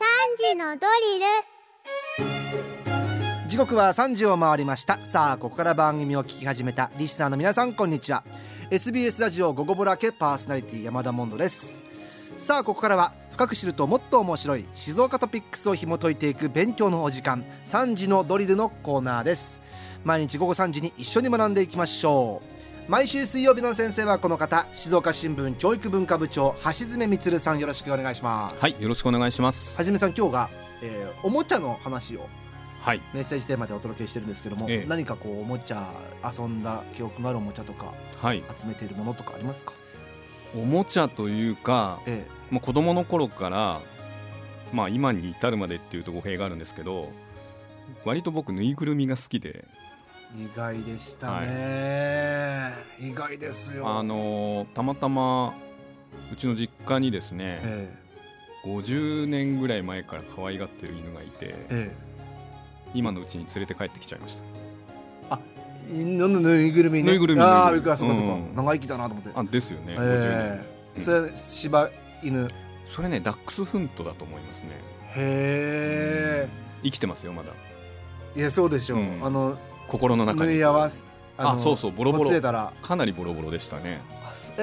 時のドリル。時刻は3時を回りました。さあここから番組を聞き始めたリスナーの皆さんこんにちは。SBS ラジオ午後ぼらけパーソナリティ山田モンドです。さあここからは深く知るともっと面白い静岡トピックスを紐解いていく勉強のお時間3時のドリルのコーナーです。毎日午後3時に一緒に学んでいきましょう。毎週水曜日の先生はこの方静岡新聞教育文化部長橋爪充さんよろしくお願いします。はいよろしくお願いします。はじめさん今日が、えー、おもちゃの話をはい。メッセージテーマでお届けしてるんですけども、ええ。何かこうおもちゃ遊んだ記憶があるおもちゃとかはい。集めているものとかありますか、おもちゃというか、えまあ、子供の頃からまあ今に至るまでっていうと語弊があるんですけど割と僕ぬいぐるみが好きでえ、意外でしたね、意外ですよ。あのーたまたまうちの実家にですねえ50年ぐらい前から可愛がってる犬がいてええ。今のうちに連れて帰ってきちゃいました。え犬のぬいぐるみね。ぬいぐるみああそうかそうか、うん長生きだなと思って。あですよね、50え。えうん。それ柴犬。へそれねダックスフントだと思いますね。え。生きてますよまだ。いやそうでしょう、うん。あの心の中縫にい合わせあそうそうボロボロ。かなりボロボロでしたね。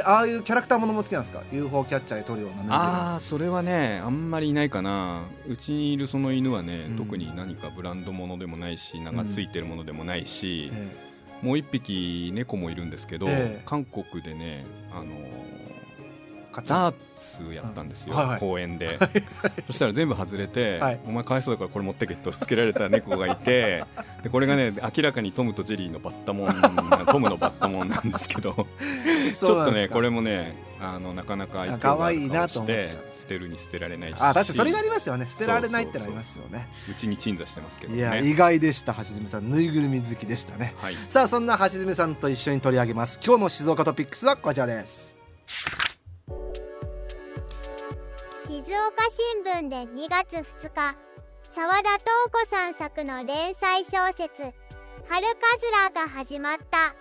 あああいうキャラクターものも好きなんですか？UFO キャッチャーで撮るようなああそれはねあんまりいないかな。うちにいるその犬はね、うん。特に何かブランドものでもないし名がついてるものでもないし、えもう一匹猫もいるんですけど、ええ。韓国でねあのダーツやったんですよ、はいはい。公園で。そしたら全部外れて、はい。お前かわいそうだからこれ持ってけとつけられた猫がいて。でこれがね明らかにトムとジェリーのバッタモントムのバッタモンなんですけど。ちょっとねこれもねあのなかなか愛嬌がある可愛いな顔して捨てるに捨てられないし。あ確かにそれがありますよね。捨てられないってのありますよね。うちに鎮座してますけどいやね意外でした橋爪さん。ぬいぐるみ好きでしたね。はい。さあそんな橋爪さんと一緒に取り上げます。今日の静岡トピックスはこちらです。静岡新聞で2月2日澤田東子さん作の連載小説「春かずら」が始まった。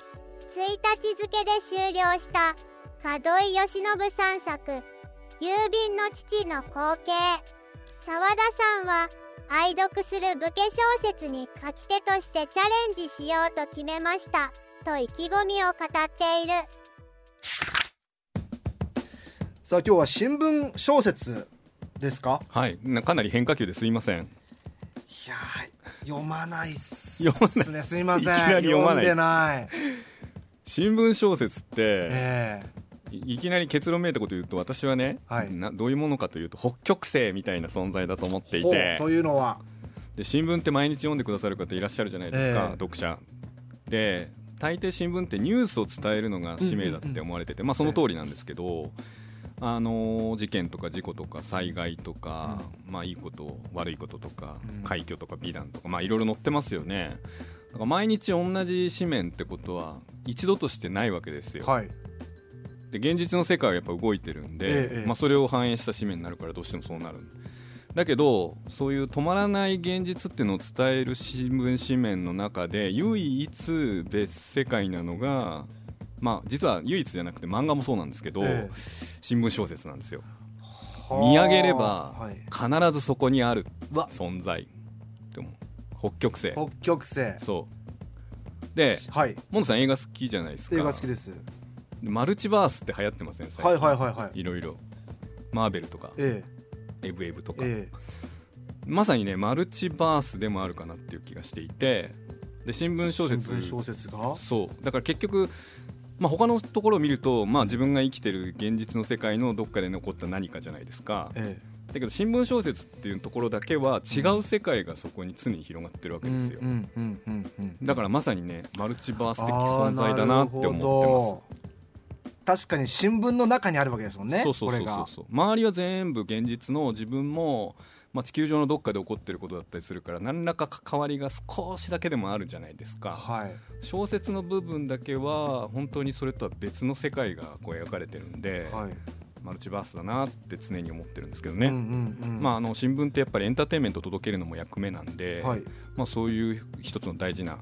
1日付で終了した門井義信さん作「郵便の父の後継」澤田さんは愛読する武家小説に書き手としてチャレンジしようと決めましたと意気込みを語っている。さあ今日は新聞小説ですか？はい。なかなり変化球ですいません。いやー読まないっす読まねすいません。いきなり読まない。んでない。新聞小説って、えいいきなり結論めいたこと言うと私はね、はい。などういうものかというと北極星みたいな存在だと思っていて。というのは？で新聞って毎日読んでくださる方いらっしゃるじゃないですか、ええ。読者。で大抵新聞ってニュースを伝えるのが使命だって思われてて、まあその通りなんですけど、あのー事件とか事故とか災害とか、まあいいこと悪いこととか、うん。快挙とか美談とかまあいろいろ載ってますよね。だから毎日同じ紙面ってことは一度としてないわけですよ、はい。で現実の世界はやっぱ動いてるんで、ええ。まあ、それを反映した紙面になるからどうしてもそうなる。だけどそういう止まらない現実っていうのを伝える新聞紙面の中で唯一別世界なのがまあ実は唯一じゃなくて漫画もそうなんですけど、え新聞小説なんですよ。はあ。見上げればはい。必ずそこにある存在。でも北極星。北極星。そう。ではい。モンドさん映画好きじゃないですか。映画好きです。でマルチバースって流行ってません？最近。はいはいはいはい。いろいろ。マーベルとか。えエブエブとか、ええ。まさにねマルチバースでもあるかなっていう気がしていて。で新聞え小説。新聞小説が？そう。だから結局、まあ、他のところを見ると、まあ、自分が生きてる現実の世界のどっかで残った何かじゃないですか。えだけど新聞小説っていうところだけは違う世界がそこに常に広がってるわえけですよ、だからまさにねマルチバース的存在だなって思ってます確かに新聞の中にあるわけですもんねそうそうそうそう。そう周りは全部現実の自分も、まあ、地球上のどっかで起こってることだったりするから何らか関わりが少しだけでもあるじゃないですか。はい。小説の部分だけは本当にそれとは別の世界がこう描かれてるんで、はい。マルチバースだなって常に思ってるんですけどね、うんうんうん。まあ、あの新聞ってやっぱりエンターテインメントを届けるのも役目なんで、はい。まあ、そういう一つの大事な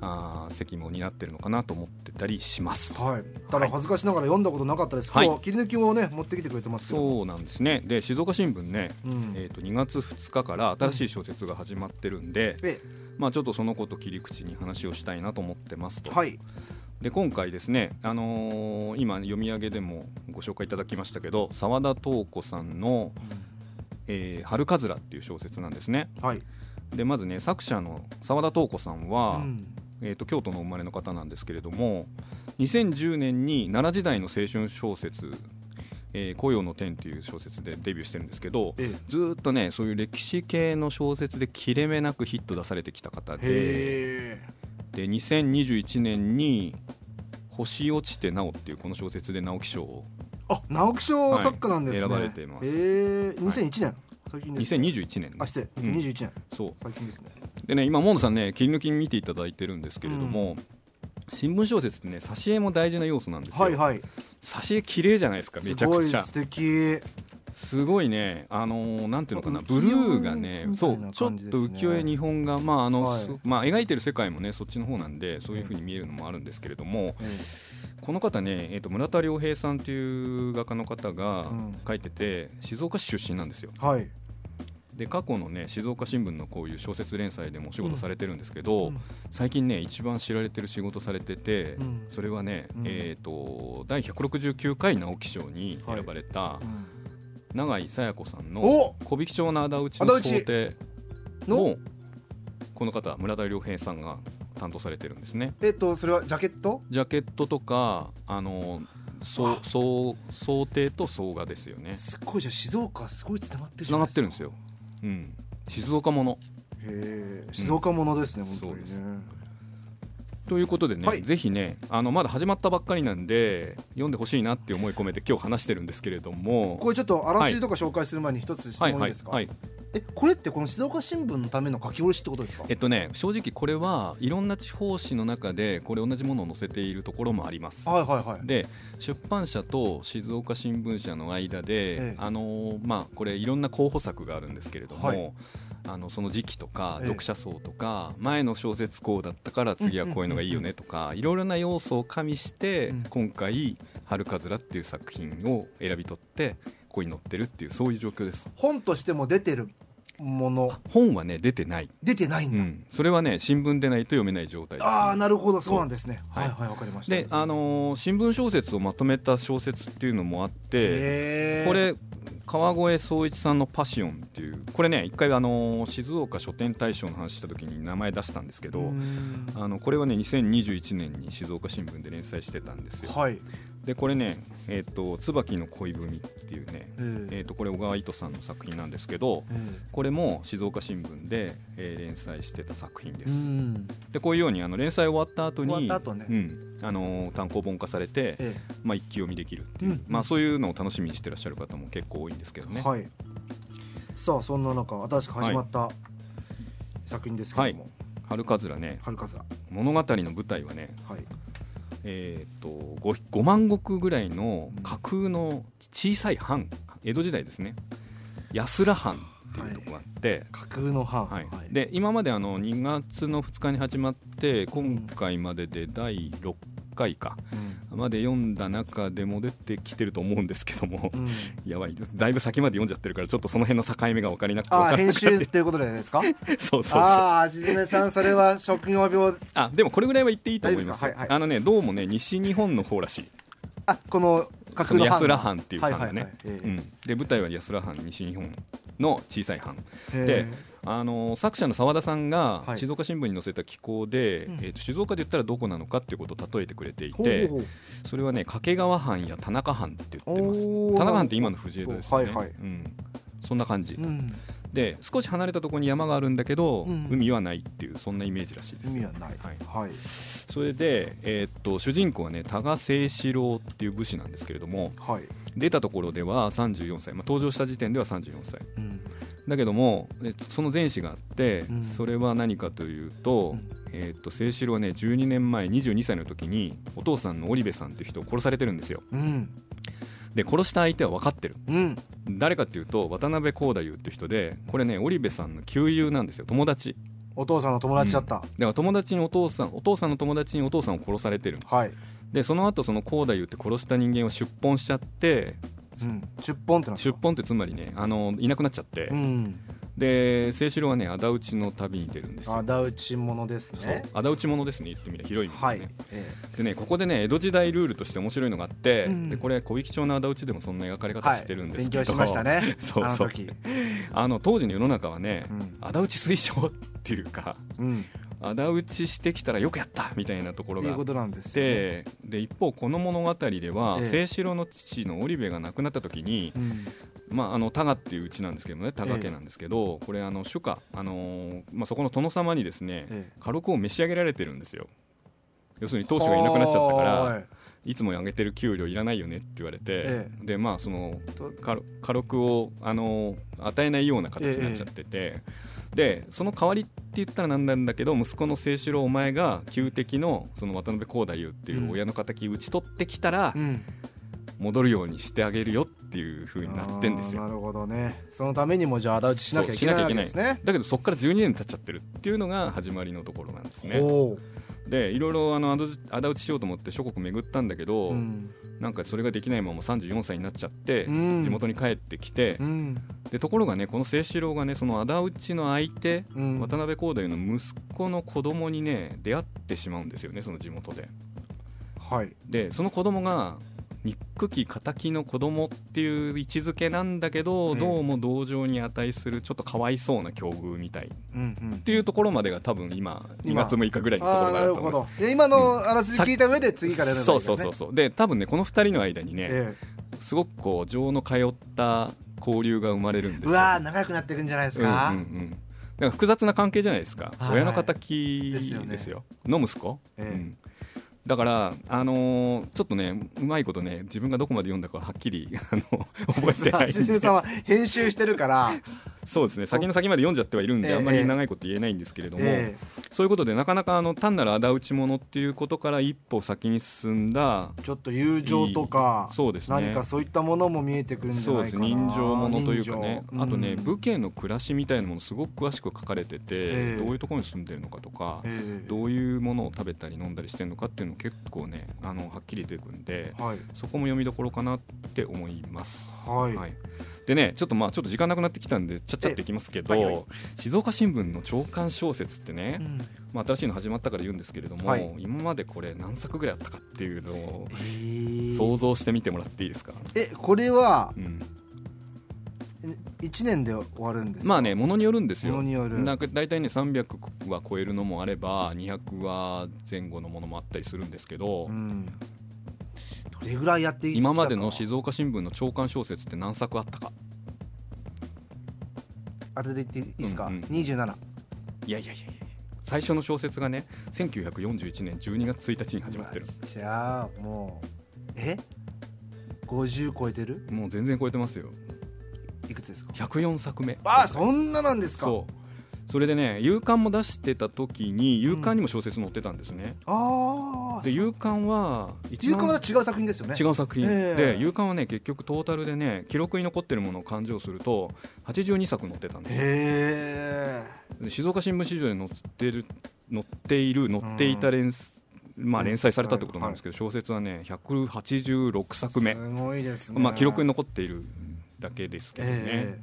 あー責務を担ってるのかなと思ってたりします。はい。ただ恥ずかしながら読んだことなかったです、はい。今日切り抜きをね持ってきてくれてますけど。そうなんですね。で静岡新聞ね、うん。えー、と2月2日から新しい小説が始まってるんで、えまあ、ちょっとそのこと切り口に話をしたいなと思ってますと、はい。で今回ですね、あのー今読み上げでもご紹介いただきましたけど澤田東子さんの「えー春かずら」っていう小説なんですね。はい、でまずね作者の澤田東子さんは、うんえー、と京都の生まれの方なんですけれども2010年に奈良時代の青春小説「えー紅葉の天」という小説でデビューしてるんですけどえずーっとねそういう歴史系の小説で切れ目なくヒット出されてきた方でへで2021年に「星落ちてなお」っていうこの小説で直木賞をーあ直木賞作家なんですね、はい選ばれています。え。ー、2001年、最近です2021年ね。あ失礼。うん。2021年、そう。最近ですね。でね今モンドさんね切り抜き見ていただいてるんですけれども、新聞小説ってね挿絵も大事な要素なんですよ、はいはい。挿絵綺麗じゃないですかめちゃくちゃ。すごい素敵すごいね。あのーなんていうのかな。浮ブル世ーがねみたいうちょっと浮世絵日本画。まああの、はい。すまあ描いてる世界もねそっちの方なんでそういう風に見えるのもあるんですけれども、えこの方ね、えー、と村田良平さんという画家の方がうん。書いてて、静岡市出身なんですよ。えはい。で過去のね静岡新聞のこういう小説連載でもお仕事されてるんですけど、うん。最近ね一番知られてる仕事されてて、うん。それはね、うん。えー、と第169回直木賞に選ばれたうん永井紗耶子さんのお「小引町の仇討ちの想定」の？のこの方村田良平さんが担当されてるんですね。えっとそれはジャケット？ジャケットとかあのそうそう想定と総画ですよね。すごいじゃあ静岡すごいつながってるつながってるんですよ、うん、静岡もの。へえ静岡ものですね、そうです本当にねということでね、はい。ぜひねあのまだ始まったばっかりなんで読んでほしいなって思い込めて今日話してるんですけれども。これちょっとあらすじとか紹介する前に一つ質はいはい問いいですか、はいえこれってこの静岡新聞のための書き下ろしってことですか？えっとね正直これはいろんな地方紙の中でこれ同じものを載せているところもあります。はいはいはい。で出版社と静岡新聞社の間で、ええ。あのーまあこれいろんな候補作があるんですけれども、はい。あのその時期とかええ。読者層とか、前の小説校だったから次はこういうのがいいよねとか、いろいろな要素を加味して、うん。今回「春かずら」っていう作品を選び取ってここに載ってるっていうそういう状況です。本としても出てるもの。本はね出てない、出てないんだ、うん、それはね新聞でないと読めない状態です、ああなるほど。そうなんですね。はいはいわかりました。で、あのー新聞小説をまとめた小説っていうのもあって、これ川越総一さんの「パシオン」っていうこれね一回あのー静岡書店大賞の話した時に名前出したんですけど、うん。あのこれはね2021年に静岡新聞で連載してたんですよ。はい。でこれね「えー、と椿の恋文」っていうね、えーえー、とこれ小川糸さんの作品なんですけどえこれも静岡新聞で、えー連載してた作品です、ん。でこういうようにあの連載終わった後に終わった後ね。うんあのー単行本化されて、えまあ、一気読みできるっていう、うんまあ、そういうのを楽しみにしてらっしゃる方も結構多いんですけどね。えはい。さあそんな中新しく始まった作品ですけども、春かずらね。春風。物語の舞台はね、はい。えー、と 5, 5万石ぐらいの架空の小さい藩江戸時代ですね。安良藩っていうところがあって、架空の版はい。で今まであの2月の2日に始まって今回までで第6回か。まで読んだ中でも出てきてると思うんですけども、うん。うんやばい。だいぶ先まで読んじゃってるからちょっとその辺の境目が分かりなくて。編集っていうことでですか？そうそうそう。ああめさんそれは職業病。あでもこれぐらいは言っていいと思いますはいはい。あのねどうもね西日本の方らしい。あこの安良藩っていう藩がね、うん、で舞台は安良藩西日本の小さい藩であの作者の澤田さんがはい。静岡新聞に載せた寄稿で、うん。えー、と静岡で言ったらどこなのかっていうことを例えてくれていてそれはね掛川藩や田中藩って言ってます。田中藩って今の藤枝ですよね、はいはい。うん、そんな感じ、うんで少し離れたところに山があるんだけど、うん。海はないっていうそんなイメージらしいですよ。意味はない。はい。はい。それで、えーっと主人公はね多賀清志郎っていう武士なんですけれどもはい。出たところでは34歳、まあ、登場した時点では34歳。うん。だけどもえその前史があって、うん。それは何かというと,、うん。えーっと清志郎はね12年前22歳の時にお父さんの織部さんっていう人を殺されてるんですよ。うんで殺した相手は分かってる。うん。誰かっていうと渡辺光太夫って人でこれね織部さんの旧友なんですよ。友達。お父さんの友達だった、だから友達にお父さんお父さんの友達にお父さんを殺されてる。はい、でその後そのコーダユって殺した人間を出本しちゃってうん、出本ってな出本ってつまりねあのいなくなっちゃって、うんで清志郎はね仇討ちの旅に出るんですよ。仇討ち者ですね。仇討ち者ですね言ってみれば広い意味ではい。ね、、え。でねここでね江戸時代ルールとして面白いのがあって、うん。でこれ小引町の仇討ちでもそんな描かれえ方してるんですけど、勉強しましたね。そうそう。あの時。あの当時の世の中はねうん。仇討ち推奨っていうかうん。仇討ちしてきたらよくやったみたいなところがあっってでね、一方この物語ではええ。清志郎の父の織部が亡くなった時に、うんまあ、あの多賀っていううちなんですけどもね多賀家なんですけど、これあの主家、あのーまあ、そこの殿様にですね、え家禄を召し上げられてるんですよ。要するに当主がいなくなっちゃったからはい。いつもあげてる給料いらないよねって言われて、えでまあそのと家家禄を、あのー与えないような形になっちゃってて、でその代わりって言ったらなんなんだけど息子の清志郎お前が旧敵のその渡辺光太夫っていう親の敵討ち取ってきたらうん戻るようにしてあげるよっていう風になってんですよ。なるほどね。そのためにもじゃあ仇討ちしなきゃいけないわけですね。だけどそこから12年経っちゃってるっていうのが始まりのところなんですね。ほでいろいろあの仇仇討ちしようと思って諸国巡ったんだけど、ううん。なんかそれができないまま34歳になっちゃって、うん。地元に帰ってきて、うん。でところがねこの清志郎がねその仇討ちの相手、うん。渡辺光太夫の息子の子供にね出会ってしまうんですよねその地元で。はい。でその子供が憎き敵の子供っていう位置づけなんだけど、ええどうも同情に値するちょっとかわいそうな境遇みたい。っうんうん。ていうところまでが多分今2今月6日ぐらいのところがあああなるほると思いますど。で今のあらすじ聞いた上で次からやるそうそうそうそう。で多分ねこの2人の間にね、えすごくこう情の通った交流が生まれるんですうわー仲良くなっていくんじゃないですか、うんうんうんだから複雑な関係じゃないですか、はい。親の敵ですですよ。よねの息子、ええ。うんだから、あのーちょっとねうまいことね自分がどこまで読んだかはっきり あの覚えてないんししみさんは編集してるから、そうですね。先の先まで読んじゃってはいるんで、ええあんまり長いこと言えないんですけれども、えそういうことでなかなかあの単なる仇討ち者っていうことから一歩先に進んだえちょっと友情とかそうですね。何かそういったものも見えてくるんじゃそうですないかな人情ものというかね。人情あとね。うん武家の暮らしみたいなものすごく詳しく書かれてて、ええどういうところに住んでるのかとか、ええどういうものを食べたり飲んだりしてるのかっていうの結構ね。あのはっきり出てくるんではいそこも読みどころかなって思います。はい、はいでね。ちょっとまあちょっと時間なくなってきたんでちゃっちゃっていきますけど、静岡新聞の長官小説ってね、うんまあ、新しいの始まったから言うんですけれども、はい。今までこれ何作ぐらいあったかっていうのをええ想像してみてもらっていいですか、えこれはうん、1年で終わるんですか？まあねものによるんですよ。ものによる。なんか大体ね300は超えるのもあれば200は前後のものもあったりするんですけど、うん。どれぐらいやってい今までの静静岡新聞の長官小説って何作あったか。当てていっていいですか、うんうん。27いやいやいやいや最初の小説がね1941年12月1日に始まってる。じゃあもうえ？50超えてる？もう全然超えてますよ。いくつですか？104作目。あそんななんですか。そうそれでね夕刊も出してた時に夕刊にも小説載ってたんですね、ああで夕刊は一中番間は違う作品ですよね。違う作品、ええ。で夕刊はね結局トータルでね記録に残ってるものを勘定すると82作載ってたんです。よへえ。で静岡新聞市場で載ってる載っている載っていた連,、まあ、連載されたってことなんですけど、小説はね186作目、すごいですね。まあ、記録に残っているだけですけどね、え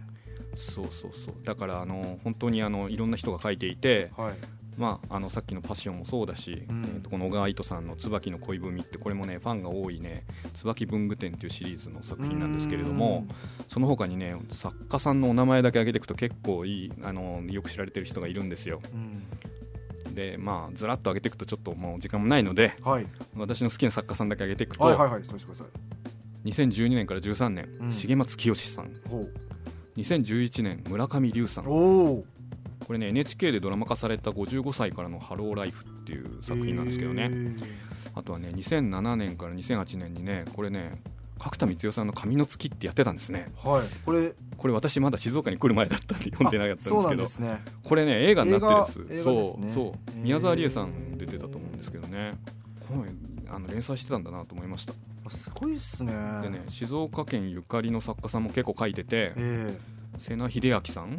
そうそうそう。だからあの本当にあのいろんな人が書いていて、えはい。まあ、あのさっきの「パッション」もそうだし、うん。えーとこの小川糸さんの「椿の恋文」ってこれもねファンが多いね「椿文具店」っていうシリーズの作品なんですけれどもその他にね作家さんのお名前だけ挙げていくと結構いいあのよく知られてる人がいるんですよ。うん。でまあずらっと挙げていくとちょっともう時間もないのではい。私の好きな作家さんだけ挙げていくと、はいはいはいそうしてください。2012年から13年、うん。重松清さん。ほ2011年村上龍さん。これね NHK でドラマ化された55歳からのハローライフっていう作品なんですけどね、あとはね2007年から2008年にねこれね角田光代さんの「髪の月」ってやってたんですね。はい。これこれ私まだ静岡に来る前だったんで読んでなかったんですけどすね。これね映画になってるんです。映画映画そうそう。宮沢りえさん出てたと思うんですけどね。このあの連載してたんだなと思いました。すごいっすね。でね静岡県ゆかりの作家さんも結構書いててえ瀬名秀明さん？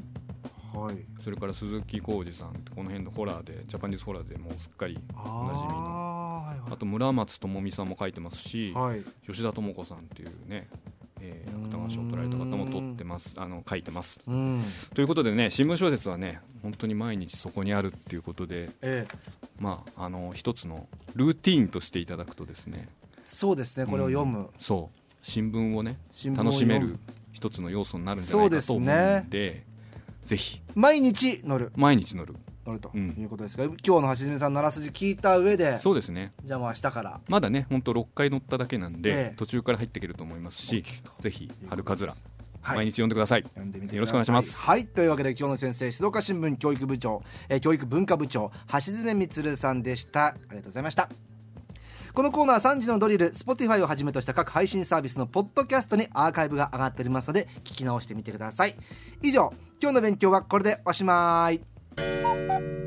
えはい。それから鈴木浩二さんこの辺のホラーでジャパニーズホラーでもうすっかりあおなじみの。あーあと村松智美さんも書いてますし、はい。はい吉田智子さんっていうね、えー、芥川賞を取られた方も撮ってます。あの書いてます。うん。ということでね新聞小説はね本当に毎日そこにあるっていうことでええ。まああの一つのルーティーンとしていただくとですね。そうですねこれを読む、う。んそう新聞をね楽しめる一つの要素になるんじゃないかと思うんそうでぜひ。毎日乗る。毎日乗る。乗るとうん。いうことですが、今日の橋爪さんのあらすじ聞いた上でそうですね。じゃあもう明日から。まだね本当6回乗っただけなんで、ええ。途中から入っていけると思いますしぜひ春かずら、はい毎日読んでください。読んでみてよろしくお願いします。はい。というわけで今日の先生静岡新聞教育部長、えー教育文化部長橋爪充さんでした。ありがとうございました。このコーナー3時のドリル Spotify をはじめとした各配信サービスのポッドキャストにアーカイブが上がっておりますので聞き直してみてください。以上今日の勉強はこれでおしまい